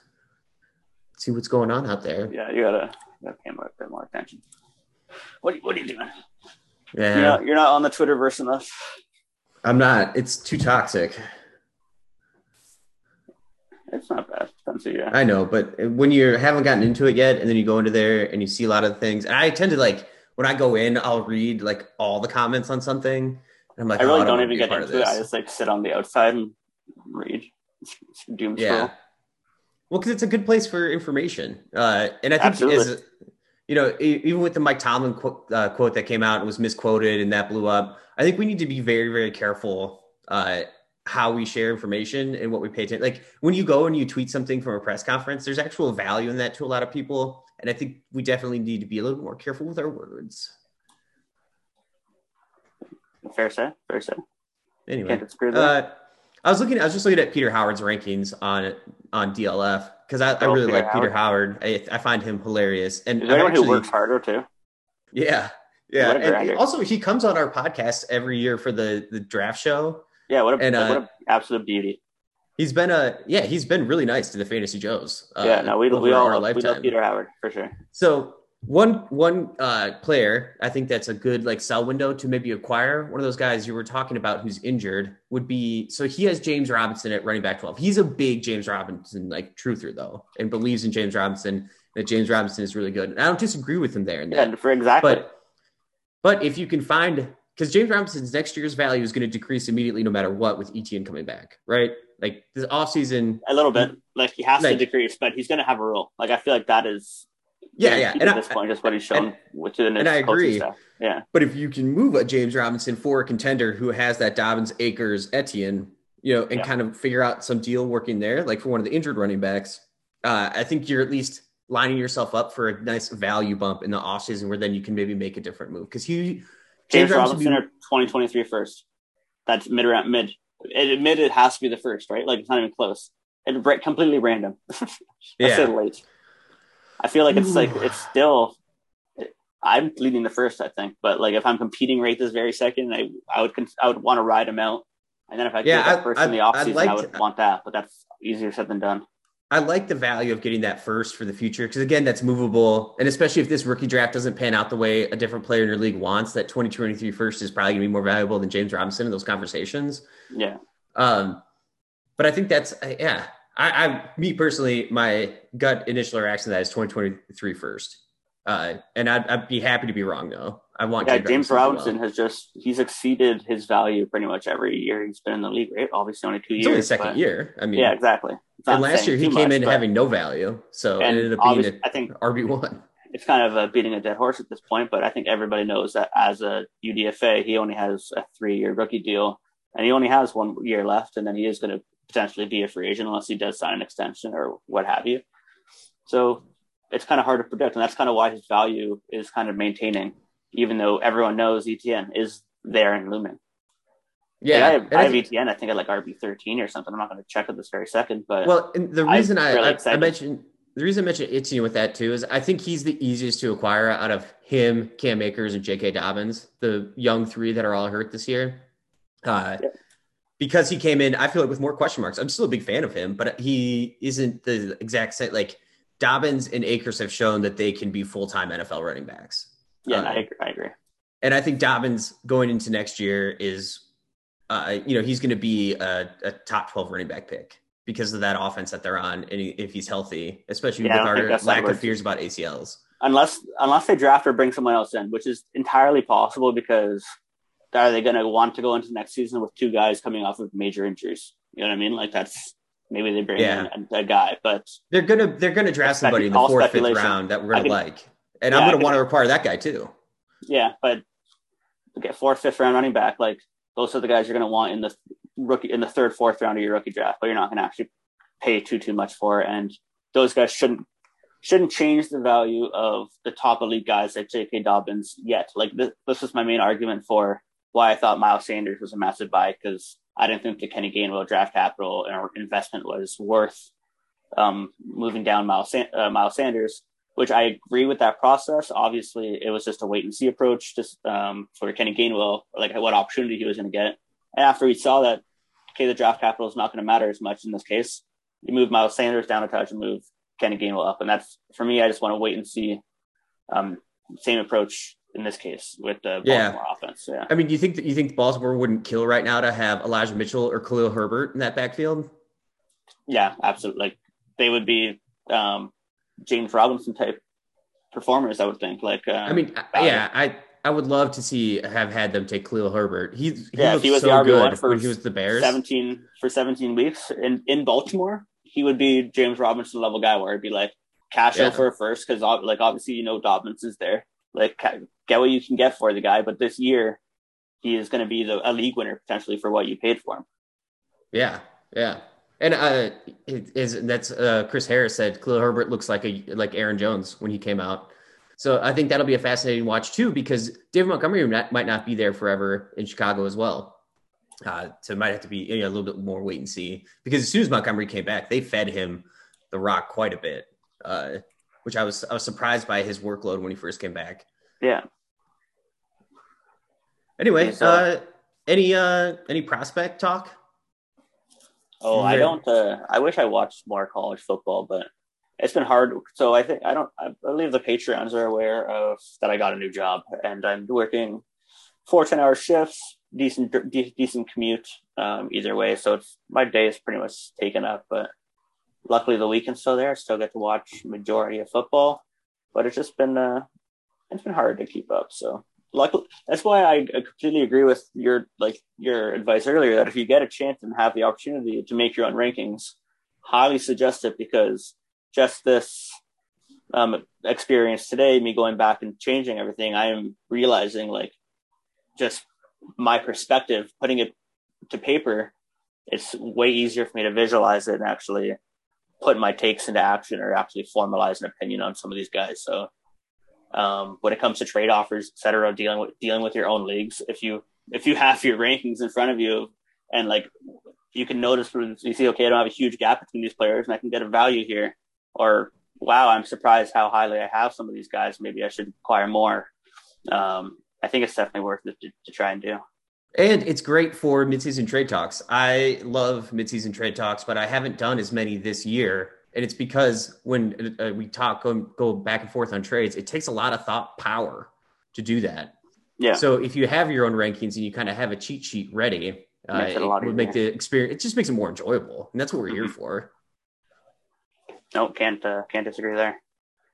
see what's going on out there. Yeah, you gotta, you gotta pay more, pay more attention. What are you, what are you doing? Yeah, You're not, you're not on the Twitterverse enough. I'm not. It's too toxic. It's not bad. Depends who you are. I know, but when you haven't gotten into it yet, and then you go into there and you see a lot of things, and I tend to like when I go in, I'll read like all the comments on something. And I'm like, I oh, really don't, don't even get into it. I just like sit on the outside and read. Doom Yeah. scroll. Well, because it's a good place for information, uh, and I think Absolutely. as you know, even with the Mike Tomlin quote, uh, quote that came out and was misquoted and that blew up, I think we need to be very, very careful uh, how we share information and what we pay attention. Like when you go and you tweet something from a press conference, there's actual value in that to a lot of people, and I think we definitely need to be a little more careful with our words. Fair say. Fair say. Anyway, Can't disagree with that. uh, I was looking. I was just looking at Peter Howard's rankings on on DLF because I, I Oh, really Peter like Peter Howard. I, I find him hilarious, and Is there I've who works harder too? Yeah, yeah. And also, he comes on our podcast every year for the the draft show. Yeah. What a, And, uh, what a absolute beauty. He's been a yeah, he's been really nice to the Fantasy Joes. Uh, yeah, no, we, we all love, we love Peter Howard for sure. So one one uh, player I think that's a good like sell window to maybe acquire. One of those guys you were talking about who's injured would be so he has James Robinson at running back twelve. He's a big James Robinson like truther though, and believes in James Robinson that James Robinson is really good. And I don't disagree with him there. And yeah, for exactly. But but if you can find because James Robinson's next year's value is going to decrease immediately no matter what with Etienne coming back, right? Like this offseason. A little bit. Like he has like, to decrease, but he's going to have a role. Like I feel like that is. Yeah, yeah. At this point, just what he's shown and, to the And I agree. Staff. Yeah. But if you can move a James Robinson for a contender who has that Dobbins, Akers, Etienne, you know, and yeah. kind of figure out some deal working there, like for one of the injured running backs, uh, I think you're at least lining yourself up for a nice value bump in the offseason where then you can maybe make a different move. Because he James, James Robinson be... 2023 first. That's mid mid. It admitted it has to be the first, right? Like it's not even close. It's completely random. [LAUGHS] yeah. said late. I feel like it's Ooh. like it's still. I'm leading the first, I think, but like if I'm competing right this very second, I I would I would want to ride him out, and then if I yeah, get that first I, in the offseason, like I would to, want that, but that's easier said than done. I like the value of getting that first for the future because again, that's movable, and especially if this rookie draft doesn't pan out the way a different player in your league wants, that 2023 first is probably going to be more valuable than James Robinson in those conversations. Yeah. Um, but I think that's yeah. I, I me personally, my gut initial reaction to that is 2023 first. Uh, and I'd, I'd, be happy to be wrong though. I want yeah. James Robinson well. has just he's exceeded his value pretty much every year he's been in the league. Right, obviously only two it's years. Only second year. I mean, yeah, exactly. And last year he came much, in having no value, so it ended up being a, I think RB one. It's kind of a beating a dead horse at this point, but I think everybody knows that as a UDFA, he only has a three-year rookie deal, and he only has one year left, and then he is going to potentially be a free agent unless he does sign an extension or what have you. So it's kind of hard to predict, and that's kind of why his value is kind of maintaining, even though everyone knows Etienne is there and looming. Yeah, like I, have, I have Etienne. I think at like RB thirteen or something. I'm not going to check it this very second, but well, the reason I, really I, I mentioned the reason I mentioned Etienne with that too is I think he's the easiest to acquire out of him, Cam Akers, and J.K. Dobbins, the young three that are all hurt this year. Uh, yeah because he came in, I feel like with more question marks. I'm still a big fan of him, but he isn't the exact same. Like Dobbins and Akers have shown that they can be full time NFL running backs. Yeah, I, agree, I agree. And I think Dobbins going into next year is, uh, you know, he's going to be a, a, top 12 running back pick because of that offense that they're on, and if he's healthy, especially yeah, with our lack of fears about ACLs. Unless unless they draft or bring someone else in, which is entirely possible because are they going to want to go into the next season with two guys coming off of major injuries? You know what I mean? Like that's maybe they bring yeah. in a, a, guy, but they're gonna they're gonna draft somebody in the fourth, fifth round that we're gonna like, and yeah, I'm gonna want to require that guy too. Yeah, but get fourth, fifth round running back, like those are the guys you're gonna want in the rookie in the third, fourth round of your rookie draft, but you're not gonna actually pay too too much for, and those guys shouldn't shouldn't change the value of the top elite guys like J.K. Dobbins yet. Like this, this was my main argument for why I thought Miles Sanders was a massive buy because I didn't think the Kenny Gainwell draft capital or investment was worth um, moving down Miles, uh, Miles Sanders, which I agree with that process. Obviously, it was just a wait and see approach just um, for Kenny Gainwell, like what opportunity he was going to get. And after we saw that, okay, the draft capital is not going to matter as much in this case, you move Miles Sanders down a touch and move Kenny Gainwell up. And that's for me, I just want to wait and see. Um, same approach in this case with the Baltimore yeah. offense. Yeah. I mean, do you think that you think Baltimore wouldn't kill right now to have Elijah Mitchell or Khalil Herbert in that backfield? Yeah, absolutely. Like they would be um, James Robinson type performers, I would think. Like, uh, I mean, yeah, I I would love to see have had them take Khalil Herbert. He, he yeah, he was so the RB one for he was the Bears, seventeen for seventeen weeks in in Baltimore. He would be James Robinson level guy, where it'd be like cash yeah. out for a first because like obviously you know Dobbins is there. Like get what you can get for the guy. But this year, he is going to be the, a league winner potentially for what you paid for him. Yeah, yeah. And uh, is that's uh, Chris Harris said Khalil Herbert looks like a like Aaron Jones when he came out. So I think that'll be a fascinating watch too because David Montgomery might not be there forever in Chicago as well. Uh, so it might have to be you know, a little bit more wait and see because as soon as Montgomery came back, they fed him the rock quite a bit, uh, which I was I was surprised by his workload when he first came back. Yeah, Anyway, so, uh, any uh, any prospect talk? Oh, I don't. Uh, I wish I watched more college football, but it's been hard. So I think I don't. I believe the Patreons are aware of that. I got a new job and I'm working four 10 hour shifts, decent de- decent commute um, either way. So it's my day is pretty much taken up. But luckily the weekend's still there. I still get to watch majority of football. But it's just been uh, it's been hard to keep up. So luckily that's why I completely agree with your like your advice earlier that if you get a chance and have the opportunity to make your own rankings, highly suggest it because just this um, experience today, me going back and changing everything, I am realizing like just my perspective, putting it to paper, it's way easier for me to visualize it and actually put my takes into action or actually formalize an opinion on some of these guys. So um, when it comes to trade offers, et cetera, dealing with dealing with your own leagues. If you if you have your rankings in front of you and like you can notice you see, okay, I don't have a huge gap between these players and I can get a value here. Or wow, I'm surprised how highly I have some of these guys. Maybe I should acquire more. Um, I think it's definitely worth it to, to try and do. And it's great for midseason trade talks. I love midseason trade talks, but I haven't done as many this year and it's because when uh, we talk go, go back and forth on trades, it takes a lot of thought power to do that. Yeah. So if you have your own rankings and you kind of have a cheat sheet ready, uh, it, it would make the experience. It just makes it more enjoyable, and that's what we're mm-hmm. here for. No, can't uh, can't disagree there.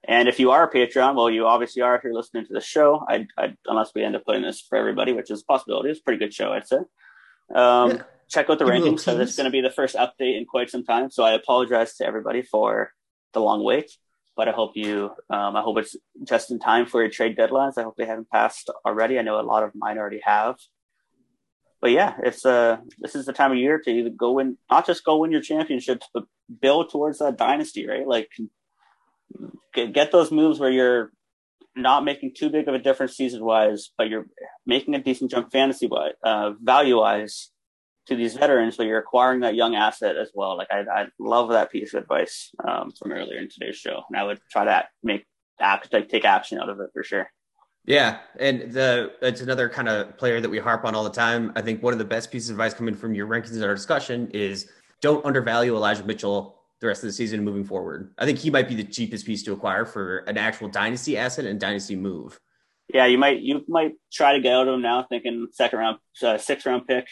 And if you are a Patreon, well, you obviously are if you're listening to the show. I, I unless we end up putting this for everybody, which is a possibility. It's a pretty good show, I'd say. Um, yeah check out the Give rankings because it's going to be the first update in quite some time. So I apologize to everybody for the long wait, but I hope you, um, I hope it's just in time for your trade deadlines. I hope they haven't passed already. I know a lot of mine already have. But yeah, it's uh this is the time of year to either go win, not just go win your championships, but build towards that dynasty, right? Like get those moves where you're not making too big of a difference season wise, but you're making a decent jump fantasy wise, uh, value wise, to these veterans, but you're acquiring that young asset as well. Like I, I love that piece of advice um, from earlier in today's show, and I would try to make act, like take action out of it for sure. Yeah, and the it's another kind of player that we harp on all the time. I think one of the best pieces of advice coming from your rankings in our discussion is don't undervalue Elijah Mitchell the rest of the season moving forward. I think he might be the cheapest piece to acquire for an actual dynasty asset and dynasty move. Yeah, you might you might try to get out of him now, thinking second round, uh, sixth round pick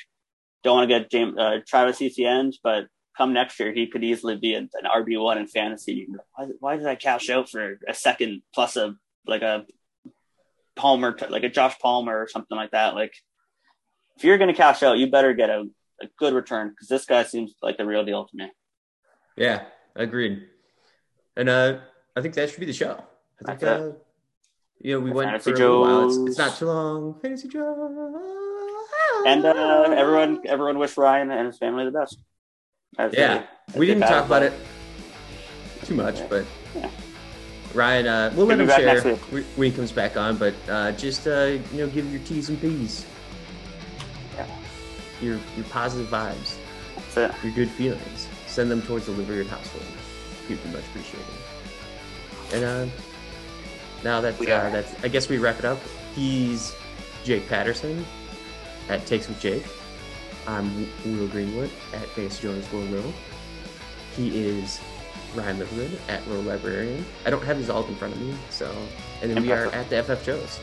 don't want to get James uh, Travis Etienne, but come next year, he could easily be an, an RB one in fantasy. Why, why, did I cash out for a second plus a like a Palmer, like a Josh Palmer or something like that? Like, if you're going to cash out, you better get a, a good return because this guy seems like the real deal to me. Yeah, agreed. And uh, I think that should be the show. I think, uh, you know, we went Fantasy for a while. It's, it's, not too long. Fantasy Joe and uh, everyone everyone wish Ryan and his family the best. As yeah, they, we didn't talk about it too much, yeah. but yeah. Ryan, uh, we'll let him share when he comes back on. But uh, just uh, you know, give your T's and P's. Yeah. Your your positive vibes. Your good feelings. Send them towards the Liverian household. He'd be much appreciated. And uh, now that uh, that's, I guess we wrap it up. He's Jake Patterson at Takes with Jake. I'm Will Greenwood at Face Jones Will Will. He is Ryan Littleman at Little Librarian. I don't have his alt in front of me, so. And then we are [LAUGHS] at the FF Joes.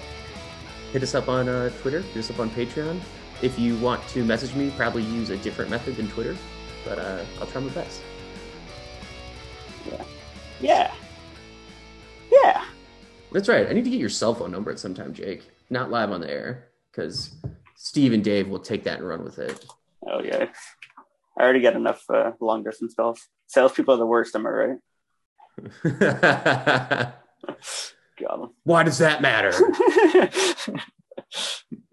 Hit us up on uh, Twitter, hit us up on Patreon. If you want to message me, probably use a different method than Twitter, but uh, I'll try my best. Yeah. Yeah. Yeah. That's right. I need to get your cell phone number at some time, Jake. Not live on the air, because Steve and Dave will take that and run with it. Oh yeah, I already get enough uh, long distance calls. Salespeople are the worst. Am I right? [LAUGHS] Got them. Why does that matter? [LAUGHS]